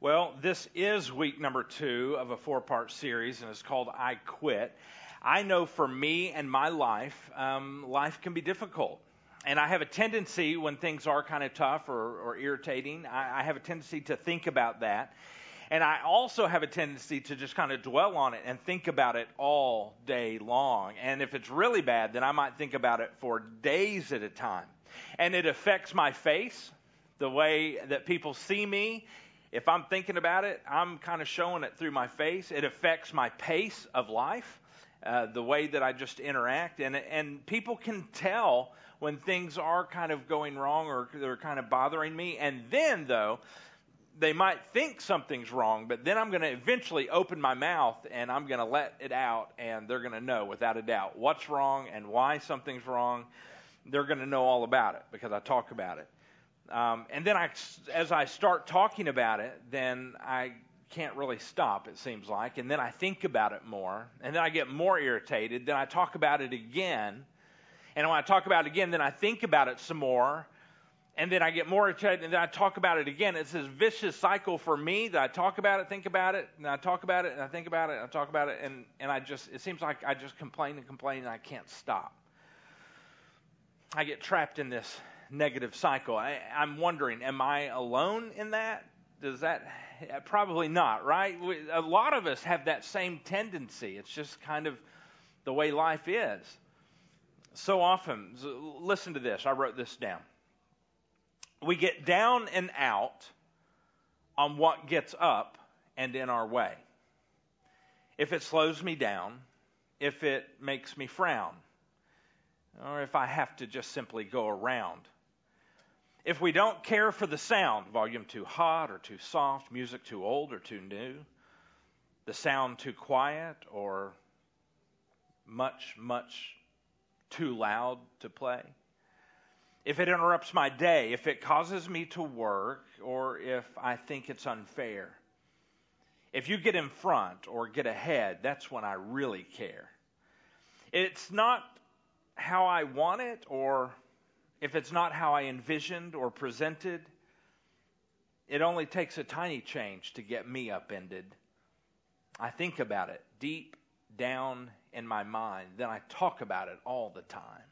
Well, this is week number two of a four part series, and it's called I Quit. I know for me and my life, um, life can be difficult. And I have a tendency when things are kind of tough or, or irritating, I, I have a tendency to think about that. And I also have a tendency to just kind of dwell on it and think about it all day long. And if it's really bad, then I might think about it for days at a time. And it affects my face, the way that people see me if I'm thinking about it, I'm kind of showing it through my face. It affects my pace of life, uh, the way that I just interact, and and people can tell when things are kind of going wrong or they're kind of bothering me. And then though, they might think something's wrong, but then I'm going to eventually open my mouth and I'm going to let it out, and they're going to know without a doubt what's wrong and why something's wrong. They're going to know all about it because I talk about it. Um, and then I, as I start talking about it, then I can't really stop, it seems like. And then I think about it more. And then I get more irritated. Then I talk about it again. And when I talk about it again, then I think about it some more. And then I get more irritated. And then I talk about it again. It's this vicious cycle for me that I talk about it, think about it, and I talk about it, and I think about it, and I talk about it. And, and I just, it seems like I just complain and complain, and I can't stop. I get trapped in this negative cycle. I, I'm wondering, am I alone in that? Does that probably not, right? We, a lot of us have that same tendency. It's just kind of the way life is. So often, listen to this. I wrote this down. We get down and out on what gets up and in our way. If it slows me down, if it makes me frown, or if I have to just simply go around if we don't care for the sound, volume too hot or too soft, music too old or too new, the sound too quiet or much, much too loud to play, if it interrupts my day, if it causes me to work, or if I think it's unfair. If you get in front or get ahead, that's when I really care. It's not how I want it or if it's not how I envisioned or presented, it only takes a tiny change to get me upended. I think about it deep down in my mind, then I talk about it all the time.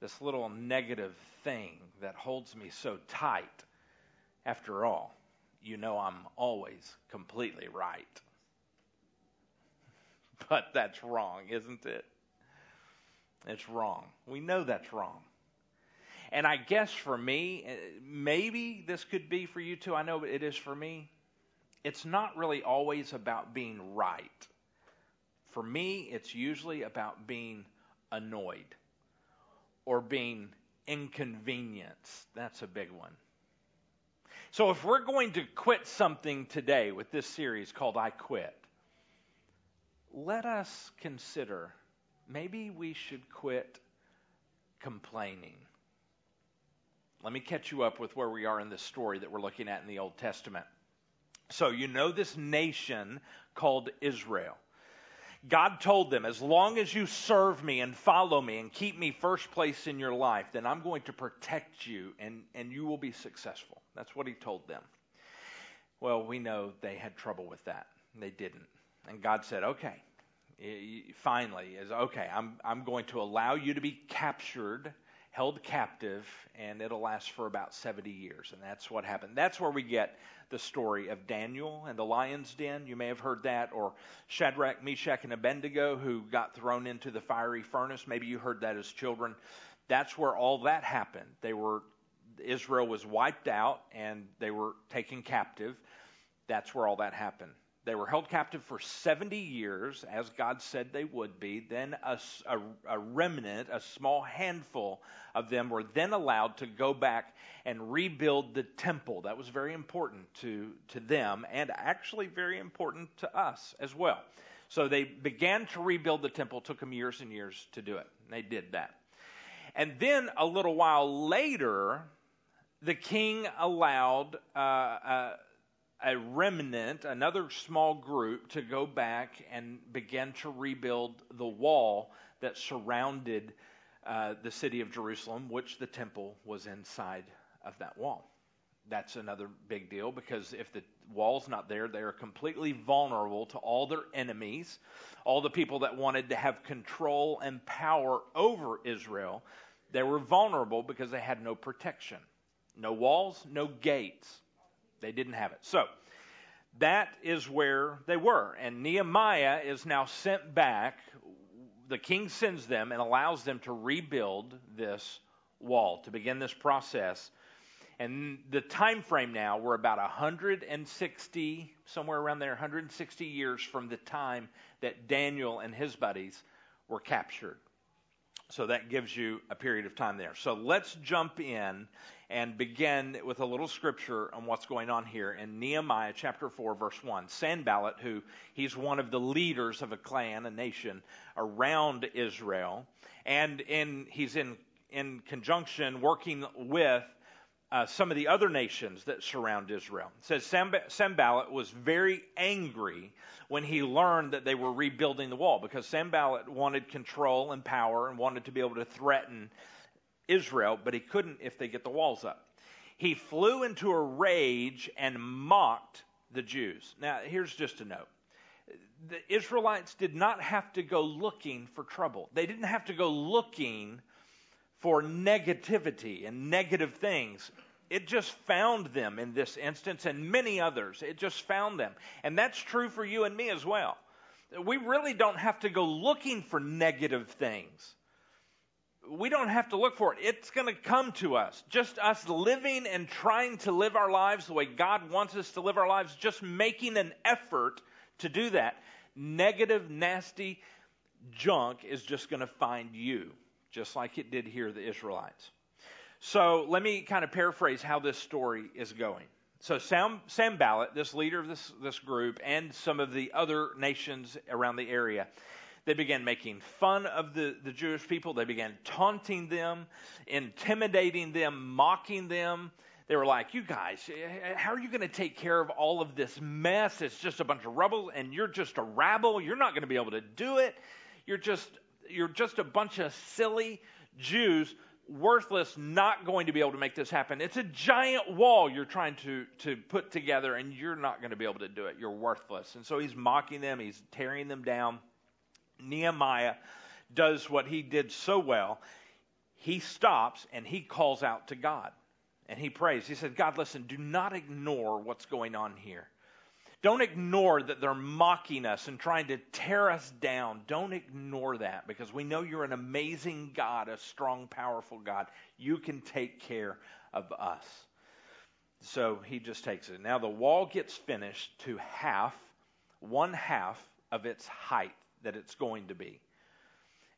This little negative thing that holds me so tight. After all, you know I'm always completely right. But that's wrong, isn't it? It's wrong. We know that's wrong. And I guess for me, eh, maybe this could be for you too. I know it is for me. It's not really always about being right. For me, it's usually about being annoyed or being inconvenienced. That's a big one. So, if we're going to quit something today with this series called I Quit, let us consider maybe we should quit complaining. Let me catch you up with where we are in this story that we're looking at in the Old Testament. So, you know this nation called Israel. God told them, as long as you serve me and follow me and keep me first place in your life, then I'm going to protect you and, and you will be successful. That's what he told them. Well, we know they had trouble with that. They didn't. And God said, okay, eh, finally, is okay, I'm, I'm going to allow you to be captured held captive, and it'll last for about 70 years. And that's what happened. That's where we get the story of Daniel and the lion's den. You may have heard that, or Shadrach, Meshach, and Abednego, who got thrown into the fiery furnace. Maybe you heard that as children. That's where all that happened. They were Israel was wiped out and they were taken captive. That's where all that happened. They were held captive for 70 years, as God said they would be. Then a, a, a, remnant, a small handful of them, were then allowed to go back and rebuild the temple. That was very important to, to them and actually very important to us as well. So they began to rebuild the temple. It took them years and years to do it. They did that. And then a little while later, the king allowed. Uh, uh, a remnant, another small group, to go back and begin to rebuild the wall that surrounded uh, the city of Jerusalem, which the temple was inside of that wall. That's another big deal because if the wall's not there, they are completely vulnerable to all their enemies, all the people that wanted to have control and power over Israel. They were vulnerable because they had no protection. No walls, no gates. They didn't have it. So, that is where they were. And Nehemiah is now sent back. The king sends them and allows them to rebuild this wall, to begin this process. And the time frame now, we're about 160, somewhere around there, 160 years from the time that Daniel and his buddies were captured. So that gives you a period of time there. So let's jump in and begin with a little scripture on what's going on here in Nehemiah chapter 4, verse 1. Sanballat, who he's one of the leaders of a clan, a nation around Israel, and in, he's in, in conjunction working with uh, some of the other nations that surround Israel. It says Sanballat was very angry when he learned that they were rebuilding the wall because Sanballat wanted control and power and wanted to be able to threaten Israel, but he couldn't if they get the walls up. He flew into a rage and mocked the Jews. Now, here's just a note. The Israelites did not have to go looking for trouble. They didn't have to go looking for negativity and negative things. It just found them in this instance and many others. It just found them. And that's true for you and me as well. We really don't have to go looking for negative things. We don't have to look for it. It's going to come to us. Just us living and trying to live our lives the way God wants us to live our lives, just making an effort to do that. Negative, nasty junk is just going to find you just like it did here, the Israelites. So let me kind of paraphrase how this story is going. So Sam, Sanballat, this leader of this, this group, and some of the other nations around the area, they began making fun of the, the Jewish people. They began taunting them, intimidating them, mocking them. They were like, You guys, how are you going to take care of all of this mess? It's just a bunch of rubble, and you're just a rabble. You're not going to be able to do it. You're just you're just a bunch of silly Jews, worthless, not going to be able to make this happen. It's a giant wall you're trying to, to put together, and you're not going to be able to do it. You're worthless. And so he's mocking them, he's tearing them down. Nehemiah does what he did so well. He stops and he calls out to God and he prays. He said, God, listen, do not ignore what's going on here. Don't ignore that they're mocking us and trying to tear us down. Don't ignore that because we know you're an amazing God, a strong, powerful God. You can take care of us. So he just takes it. Now the wall gets finished to half, one half of its height that it's going to be.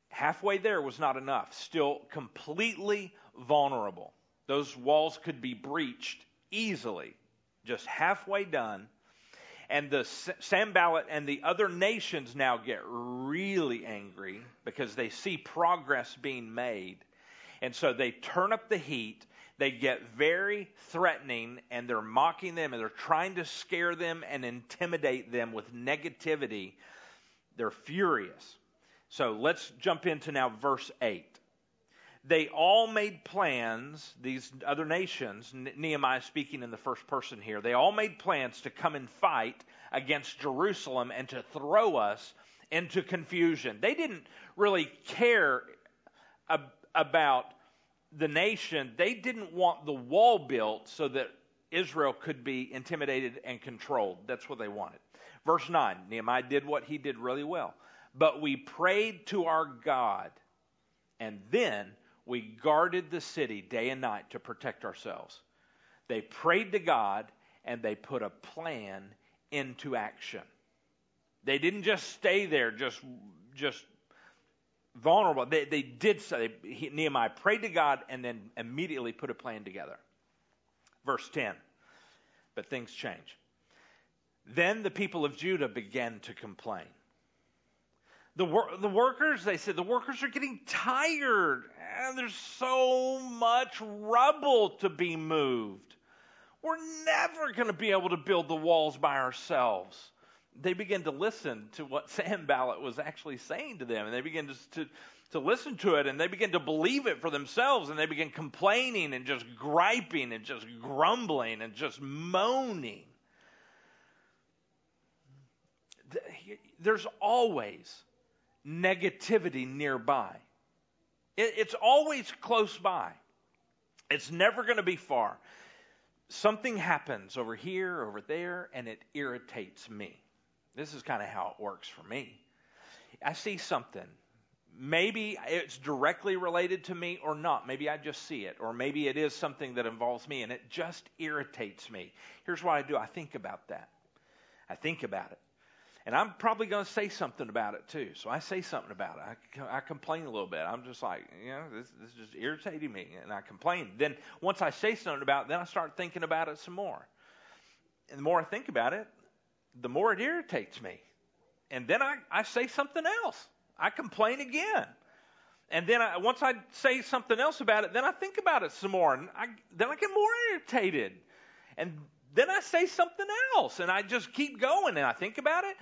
Halfway there was not enough, still completely vulnerable. Those walls could be breached easily, just halfway done and the Sanballat and the other nations now get really angry because they see progress being made. And so they turn up the heat. They get very threatening and they're mocking them and they're trying to scare them and intimidate them with negativity. They're furious. So let's jump into now verse 8 they all made plans, these other nations, Nehemiah speaking in the first person here, they all made plans to come and fight against Jerusalem and to throw us into confusion. They didn't really care ab- about the nation, they didn't want the wall built so that Israel could be intimidated and controlled. That's what they wanted. Verse 9 Nehemiah did what he did really well. But we prayed to our God, and then we guarded the city day and night to protect ourselves. They prayed to God and they put a plan into action. They didn't just stay there, just just vulnerable. They, they did so. They, he, Nehemiah prayed to God and then immediately put a plan together. Verse 10. But things change. Then the people of Judah began to complain. The, wor- the workers, they said, the workers are getting tired. And there's so much rubble to be moved. We're never going to be able to build the walls by ourselves. they begin to listen to what Sanballat was actually saying to them, and they begin to, to, to listen to it, and they begin to believe it for themselves, and they begin complaining and just griping and just grumbling and just moaning. There's always negativity nearby. It's always close by. It's never going to be far. Something happens over here, over there, and it irritates me. This is kind of how it works for me. I see something. Maybe it's directly related to me or not. Maybe I just see it. Or maybe it is something that involves me and it just irritates me. Here's what I do I think about that. I think about it. And I'm probably going to say something about it too. So I say something about it. I, I complain a little bit. I'm just like, you know, this, this is just irritating me. And I complain. Then once I say something about it, then I start thinking about it some more. And the more I think about it, the more it irritates me. And then I, I say something else. I complain again. And then I, once I say something else about it, then I think about it some more. And I, then I get more irritated. And then I say something else. And I just keep going. And I think about it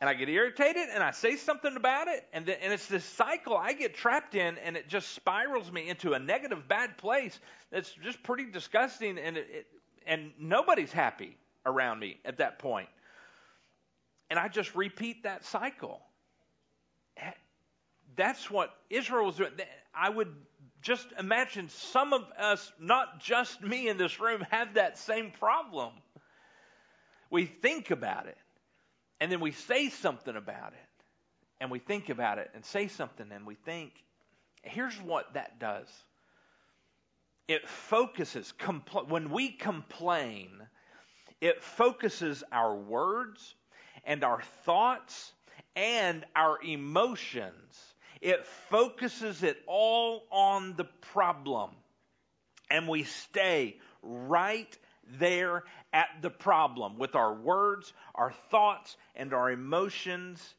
and I get irritated and I say something about it, and, the, and it's this cycle I get trapped in, and it just spirals me into a negative, bad place that's just pretty disgusting, and it, it, and nobody's happy around me at that point. And I just repeat that cycle. That's what Israel was doing. I would just imagine some of us, not just me in this room, have that same problem. We think about it and then we say something about it. And we think about it and say something and we think. Here's what that does it focuses, compl- when we complain, it focuses our words and our thoughts and our emotions. It focuses it all on the problem. And we stay right there at the problem with our words, our thoughts, and our emotions.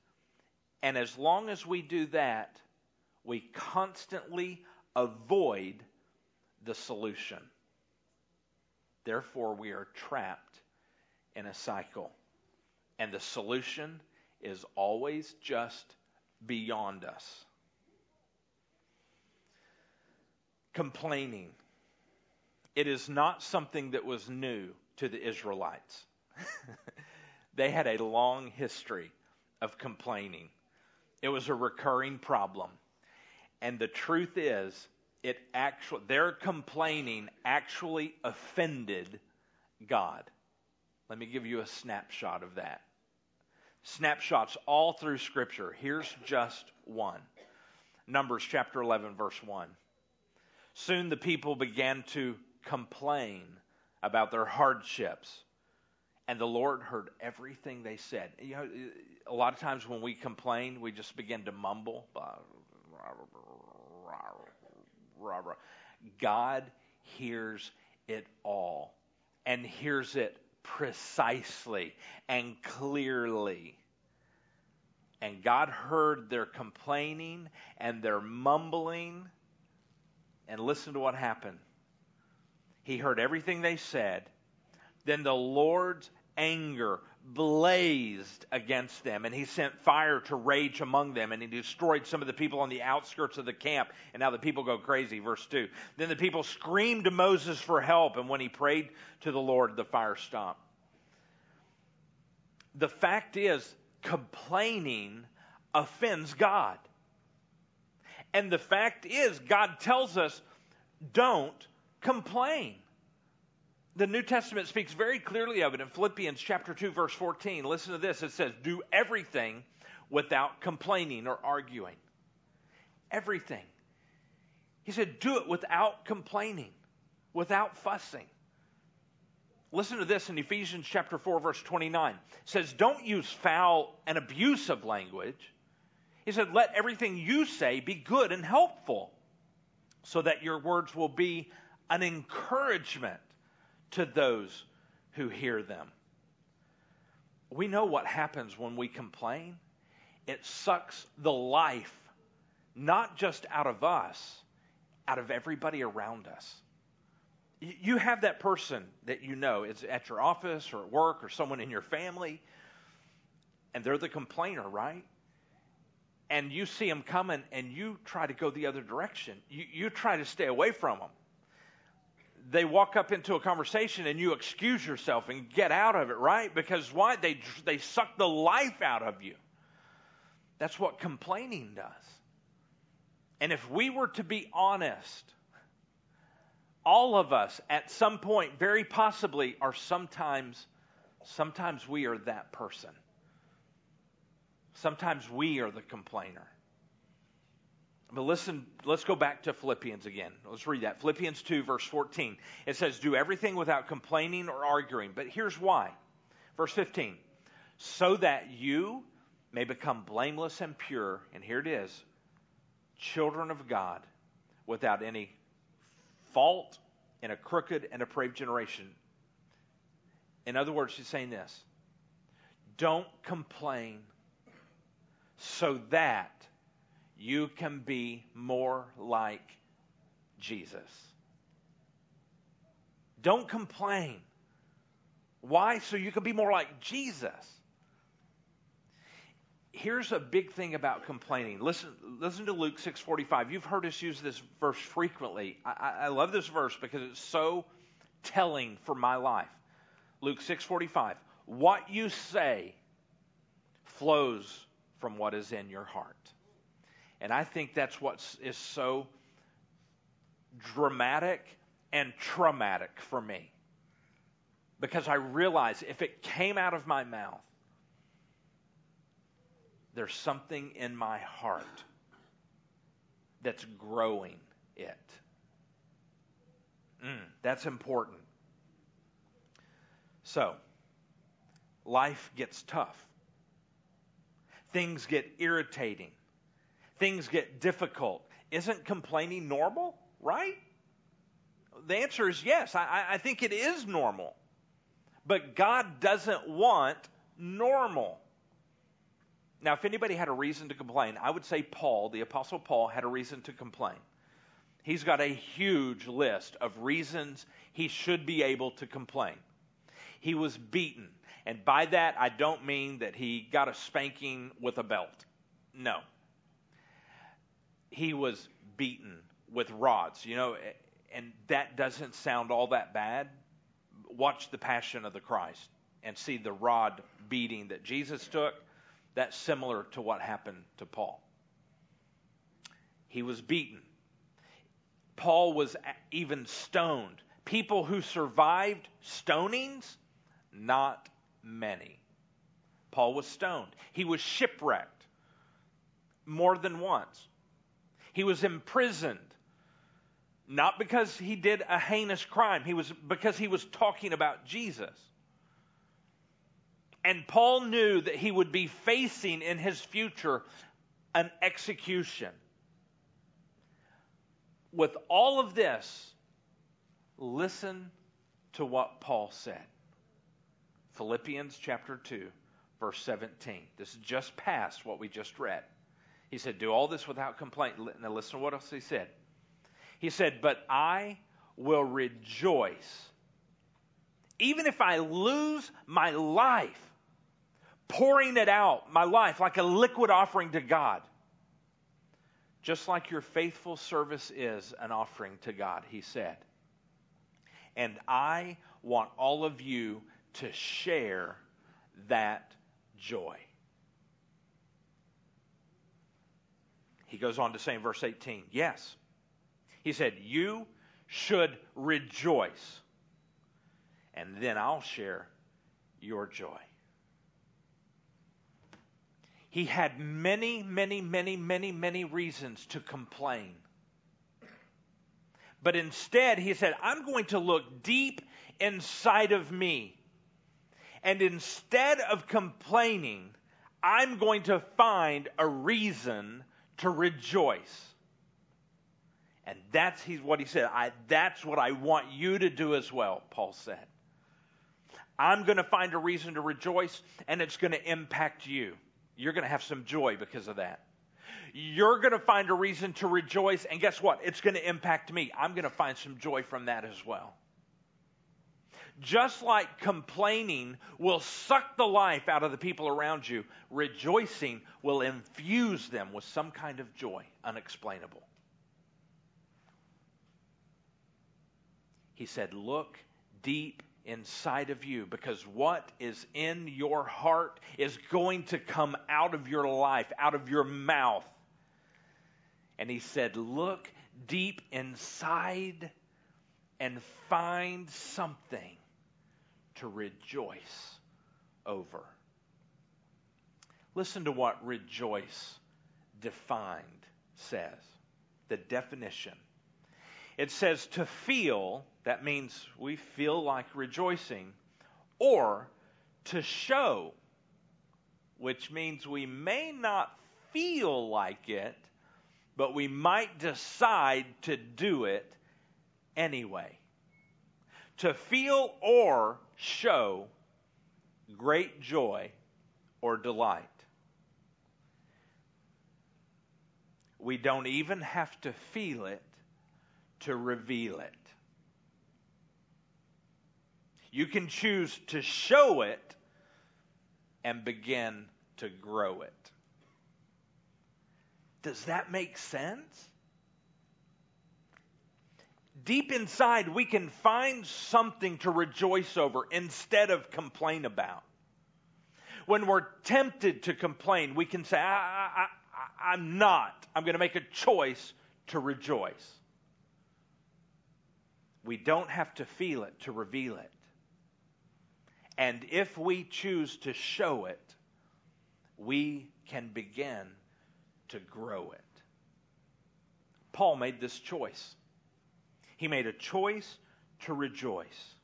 And as long as we do that, we constantly avoid the solution. Therefore, we are trapped in a cycle. And the solution is always just beyond us. Complaining it is not something that was new to the Israelites. they had a long history of complaining. It was a recurring problem. And the truth is, it actually their complaining actually offended God. Let me give you a snapshot of that. Snapshots all through scripture. Here's just one. Numbers chapter 11 verse 1. Soon the people began to complain about their hardships. And the Lord heard everything they said. You know, a lot of times when we complain, we just begin to mumble. God hears it all and hears it precisely and clearly. And God heard their complaining and their mumbling. And listen to what happened. He heard everything they said. Then the Lord's anger blazed against them, and he sent fire to rage among them, and he destroyed some of the people on the outskirts of the camp. And now the people go crazy. Verse 2. Then the people screamed to Moses for help, and when he prayed to the Lord, the fire stopped. The fact is, complaining offends God. And the fact is, God tells us, don't complain. The New Testament speaks very clearly of it in Philippians chapter 2 verse 14. Listen to this. It says, "Do everything without complaining or arguing." Everything. He said, "Do it without complaining, without fussing." Listen to this in Ephesians chapter 4 verse 29. It says, "Don't use foul and abusive language." He said, "Let everything you say be good and helpful, so that your words will be an encouragement to those who hear them. We know what happens when we complain. It sucks the life, not just out of us, out of everybody around us. You have that person that you know, it's at your office or at work or someone in your family. and they're the complainer, right? And you see them coming and you try to go the other direction. You, you try to stay away from them. They walk up into a conversation and you excuse yourself and get out of it, right? Because why? They, they suck the life out of you. That's what complaining does. And if we were to be honest, all of us at some point, very possibly, are sometimes, sometimes we are that person. Sometimes we are the complainer. But listen, let's go back to Philippians again. Let's read that. Philippians 2, verse 14. It says, Do everything without complaining or arguing. But here's why. Verse 15. So that you may become blameless and pure, and here it is, children of God, without any fault in a crooked and depraved generation. In other words, she's saying this don't complain so that you can be more like Jesus. Don't complain. Why? So you can be more like Jesus. Here's a big thing about complaining. Listen, listen to Luke 6:45. You've heard us use this verse frequently. I, I love this verse because it's so telling for my life. Luke 6:45. What you say flows from what is in your heart. And I think that's what is so dramatic and traumatic for me. Because I realize if it came out of my mouth, there's something in my heart that's growing it. Mm, that's important. So, life gets tough. Things get irritating. Things get difficult. Isn't complaining normal, right? The answer is yes. I, I think it is normal. But God doesn't want normal. Now, if anybody had a reason to complain, I would say Paul, the Apostle Paul, had a reason to complain. He's got a huge list of reasons he should be able to complain. He was beaten. And by that, I don't mean that he got a spanking with a belt. No. He was beaten with rods, you know, and that doesn't sound all that bad. Watch the Passion of the Christ and see the rod beating that Jesus took that's similar to what happened to Paul. He was beaten. Paul was even stoned. People who survived stonings, not many. Paul was stoned. He was shipwrecked more than once. He was imprisoned. Not because he did a heinous crime, he was because he was talking about Jesus. And Paul knew that he would be facing in his future an execution. With all of this, listen to what Paul said. Philippians chapter 2, verse 17. This is just past what we just read. He said, Do all this without complaint. Now listen to what else he said. He said, But I will rejoice. Even if I lose my life, pouring it out, my life, like a liquid offering to God. Just like your faithful service is an offering to God, he said. And I want all of you to share that joy. He goes on to say in verse 18, yes. He said, You should rejoice, and then I'll share your joy. He had many, many, many, many, many reasons to complain. But instead, he said, I'm going to look deep inside of me. And instead of complaining, I'm going to find a reason to rejoice. And that's what he said. I, that's what I want you to do as well, Paul said. I'm going to find a reason to rejoice, and it's going to impact you. You're going to have some joy because of that. You're going to find a reason to rejoice, and guess what? It's going to impact me. I'm going to find some joy from that as well. Just like complaining will suck the life out of the people around you, rejoicing will infuse them with some kind of joy, unexplainable. He said, Look deep inside of you because what is in your heart is going to come out of your life, out of your mouth. And he said, Look deep inside and find something to rejoice over. Listen to what rejoice defined says the definition. It says to feel, that means we feel like rejoicing, or to show, which means we may not feel like it, but we might decide to do it anyway. To feel or show great joy or delight. We don't even have to feel it to reveal it. You can choose to show it and begin to grow it. Does that make sense? Deep inside, we can find something to rejoice over instead of complain about. When we're tempted to complain, we can say, I, am not. I'm going to make a choice to rejoice. We don't have to feel it to reveal it. And if we choose to show it, we can begin to grow it. Paul made this choice. He made a choice to rejoice.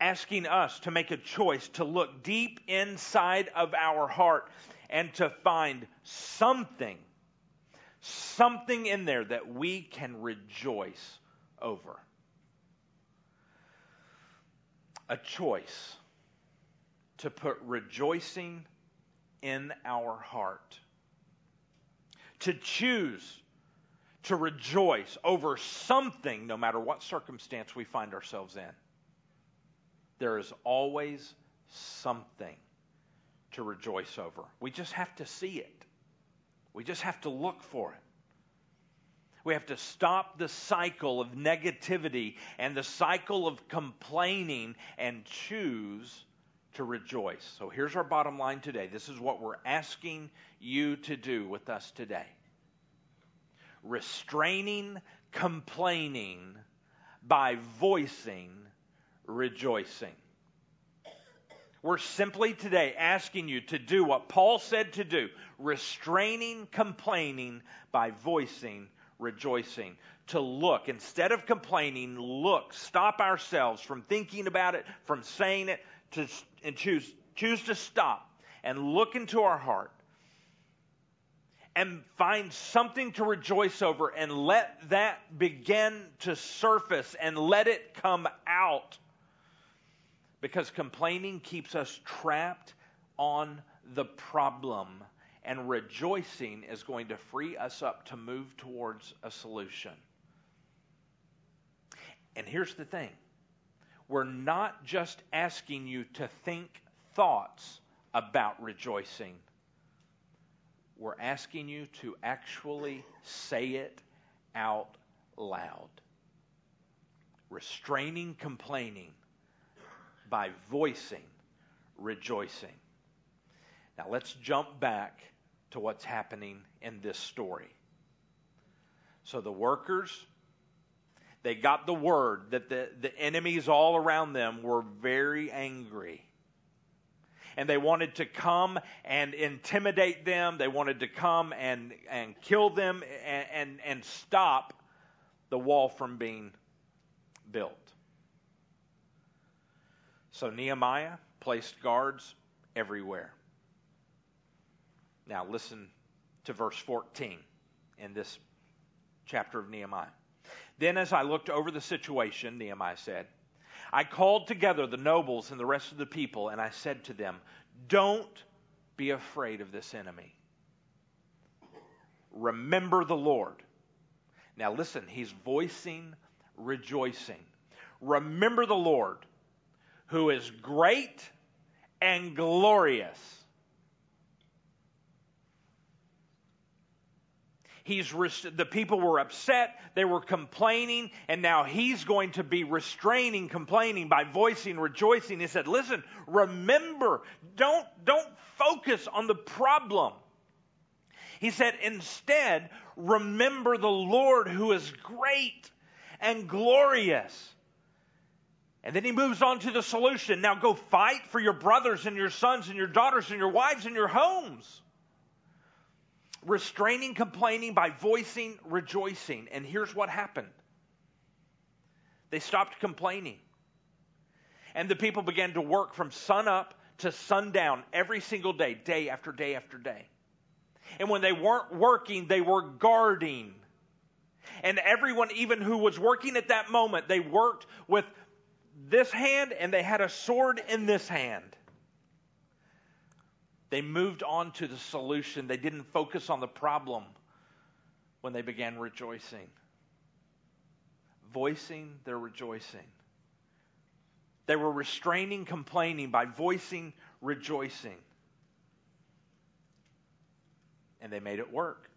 Asking us to make a choice to look deep inside of our heart and to find something, something in there that we can rejoice over. A choice to put rejoicing in our heart to choose to rejoice over something, no matter what circumstance we find ourselves in. There is always something to rejoice over. We just have to see it, we just have to look for it. We have to stop the cycle of negativity and the cycle of complaining and choose to rejoice. So here's our bottom line today. This is what we're asking you to do with us today restraining complaining by voicing rejoicing. We're simply today asking you to do what Paul said to do restraining complaining by voicing rejoicing. To look, instead of complaining, look, stop ourselves from thinking about it, from saying it, to, and choose, choose to stop and look into our heart and find something to rejoice over and let that begin to surface and let it come out. Because complaining keeps us trapped on the problem, and rejoicing is going to free us up to move towards a solution. And here's the thing we're not just asking you to think thoughts about rejoicing we're asking you to actually say it out loud. Restraining complaining by voicing rejoicing. Now let's jump back to what's happening in this story. So the workers, they got the word that the, the enemies all around them were very angry and they wanted to come and intimidate them. They wanted to come and, and kill them and, and, and stop the wall from being built. So Nehemiah placed guards everywhere. Now listen to verse 14 in this chapter of Nehemiah. Then, as I looked over the situation, Nehemiah said, I called together the nobles and the rest of the people, and I said to them, Don't be afraid of this enemy. Remember the Lord. Now, listen, he's voicing rejoicing. Remember the Lord, who is great and glorious. He's the people were upset, they were complaining, and now he's going to be restraining complaining by voicing rejoicing. He said, "Listen, remember, don't don't focus on the problem." He said, "Instead, remember the Lord who is great and glorious." And then he moves on to the solution. Now go fight for your brothers and your sons and your daughters and your wives and your homes restraining complaining by voicing rejoicing. And here's what happened they stopped complaining. And the people began to work from sun up to sundown every single day, day after day after day. And when they weren't working, they were guarding. And everyone, even who was working at that moment, they worked with this hand and they had a sword in this hand. They moved on to the solution. They didn't focus on the problem when they began rejoicing. Voicing their rejoicing. They were restraining complaining by voicing rejoicing. And they made it work.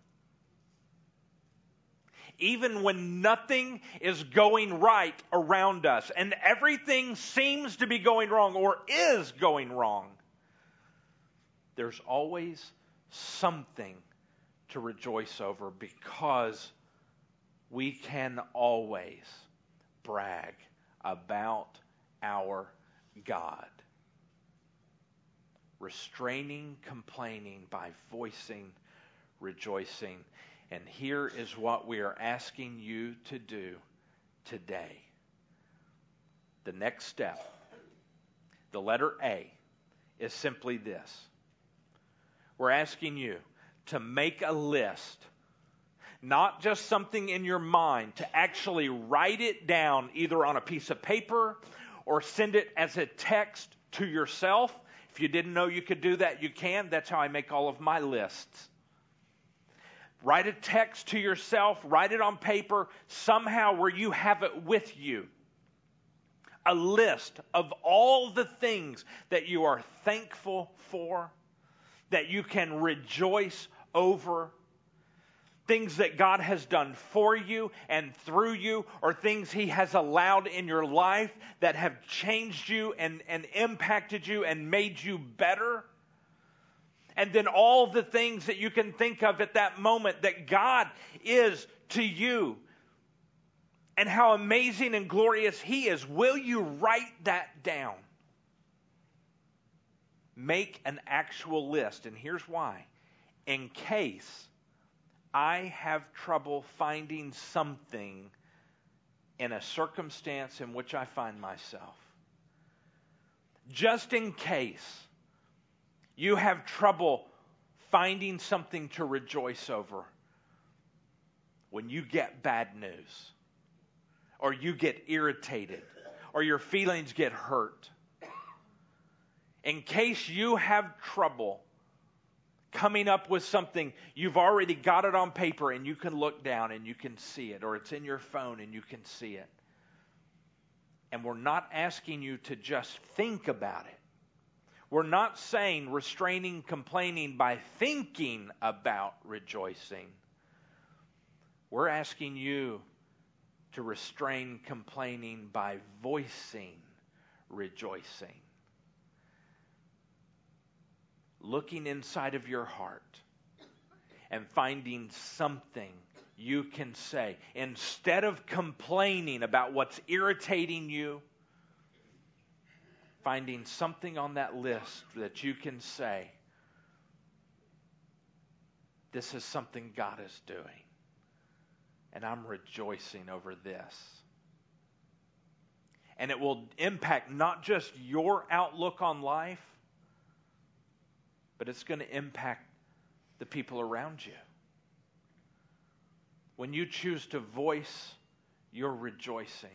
Even when nothing is going right around us and everything seems to be going wrong or is going wrong, there's always something to rejoice over because we can always brag about our God. Restraining complaining by voicing rejoicing. And here is what we are asking you to do today. The next step, the letter A, is simply this we're asking you to make a list, not just something in your mind, to actually write it down either on a piece of paper or send it as a text to yourself. If you didn't know you could do that, you can. That's how I make all of my lists. Write a text to yourself, write it on paper, somehow where you have it with you. A list of all the things that you are thankful for that you can rejoice over. Things that God has done for you and through you, or things He has allowed in your life that have changed you and, and impacted you and made you better. And then all the things that you can think of at that moment that God is to you and how amazing and glorious He is. Will you write that down? Make an actual list. And here's why in case I have trouble finding something in a circumstance in which I find myself. Just in case you have trouble finding something to rejoice over when you get bad news, or you get irritated, or your feelings get hurt in case you have trouble coming up with something, you've already got it on paper and you can look down and you can see it, or it's in your phone and you can see it. And we're not asking you to just think about it. We're not saying restraining complaining by thinking about rejoicing. We're asking you to restrain complaining by voicing rejoicing looking inside of your heart and finding something you can say. Instead of complaining about what's irritating you, finding something on that list that you can say, This is something God is doing. And I'm rejoicing over this. And it will impact not just your outlook on life, but it's going to impact the people around you. When you choose to voice your rejoicing,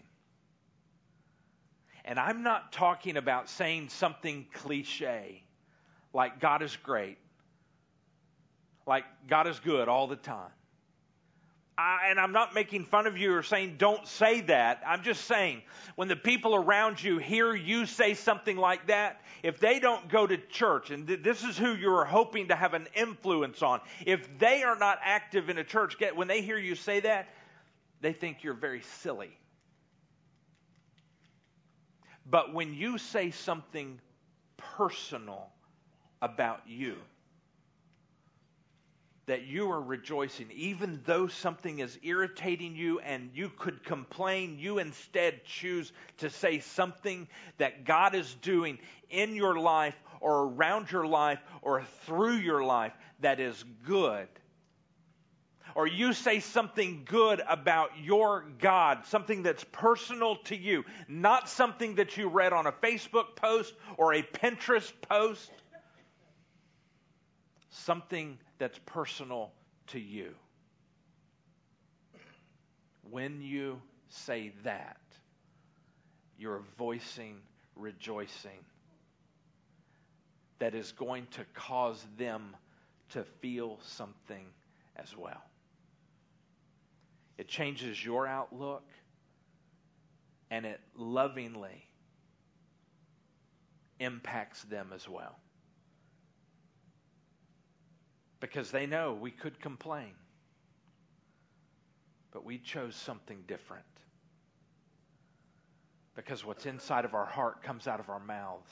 and I'm not talking about saying something cliche like God is great, like God is good all the time. I, and I'm not making fun of you or saying don't say that. I'm just saying when the people around you hear you say something like that, if they don't go to church, and th- this is who you're hoping to have an influence on, if they are not active in a church, get, when they hear you say that, they think you're very silly. But when you say something personal about you, that you are rejoicing, even though something is irritating you and you could complain, you instead choose to say something that God is doing in your life or around your life or through your life that is good. Or you say something good about your God, something that's personal to you, not something that you read on a Facebook post or a Pinterest post, something that's personal to you. When you say that, you're voicing rejoicing that is going to cause them to feel something as well. It changes your outlook and it lovingly impacts them as well because they know we could complain. But we chose something different. Because what's inside of our heart comes out of our mouths.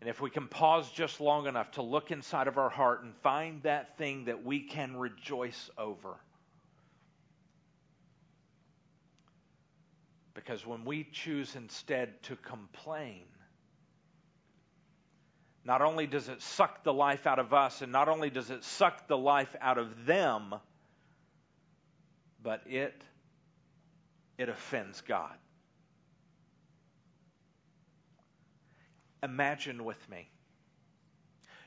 And if we can pause just long enough to look inside of our heart and find that thing that we can rejoice over. Because when we choose instead to complain, not only does it suck the life out of us, and not only does it suck the life out of them, but it it offends God. Imagine with me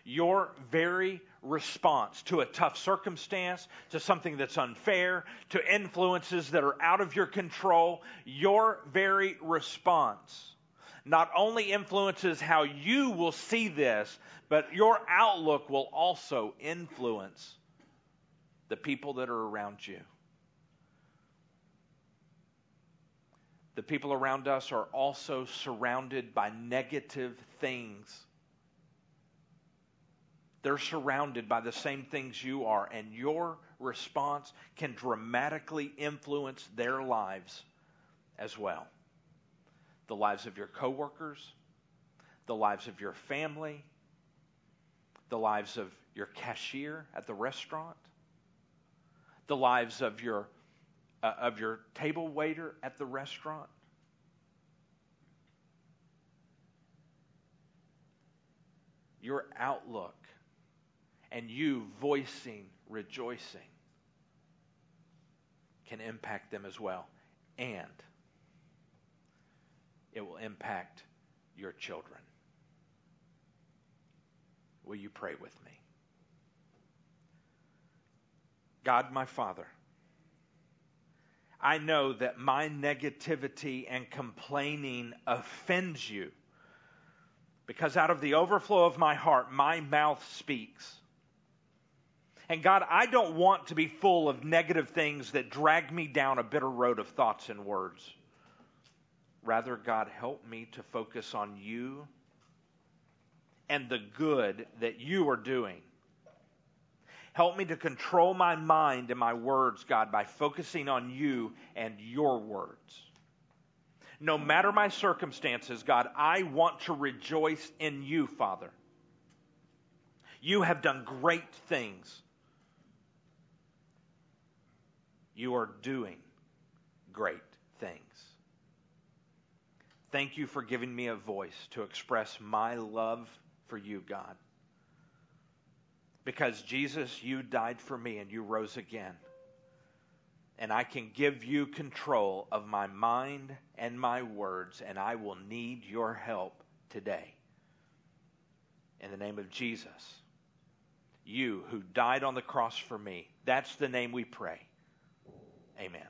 your very response to a tough circumstance, to something that's unfair, to influences that are out of your control, your very response not only influences how you will see this, but your outlook will also influence the people that are around you. The people around us are also surrounded by negative things. They're surrounded by the same things you are, and your response can dramatically influence their lives as well the lives of your coworkers, the lives of your family, the lives of your cashier at the restaurant, the lives of your uh, of your table waiter at the restaurant. Your outlook and you voicing rejoicing can impact them as well. And it will impact your children. Will you pray with me? God, my Father, I know that my negativity and complaining offends you because out of the overflow of my heart, my mouth speaks. And God, I don't want to be full of negative things that drag me down a bitter road of thoughts and words. Rather, God, help me to focus on you and the good that you are doing. Help me to control my mind and my words, God, by focusing on you and your words. No matter my circumstances, God, I want to rejoice in you, Father. You have done great things. You are doing great things. Thank you for giving me a voice to express my love for you, God. Because Jesus, you died for me and you rose again. And I can give you control of my mind and my words, and I will need your help today. In the name of Jesus, you who died on the cross for me, that's the name we pray. Amen.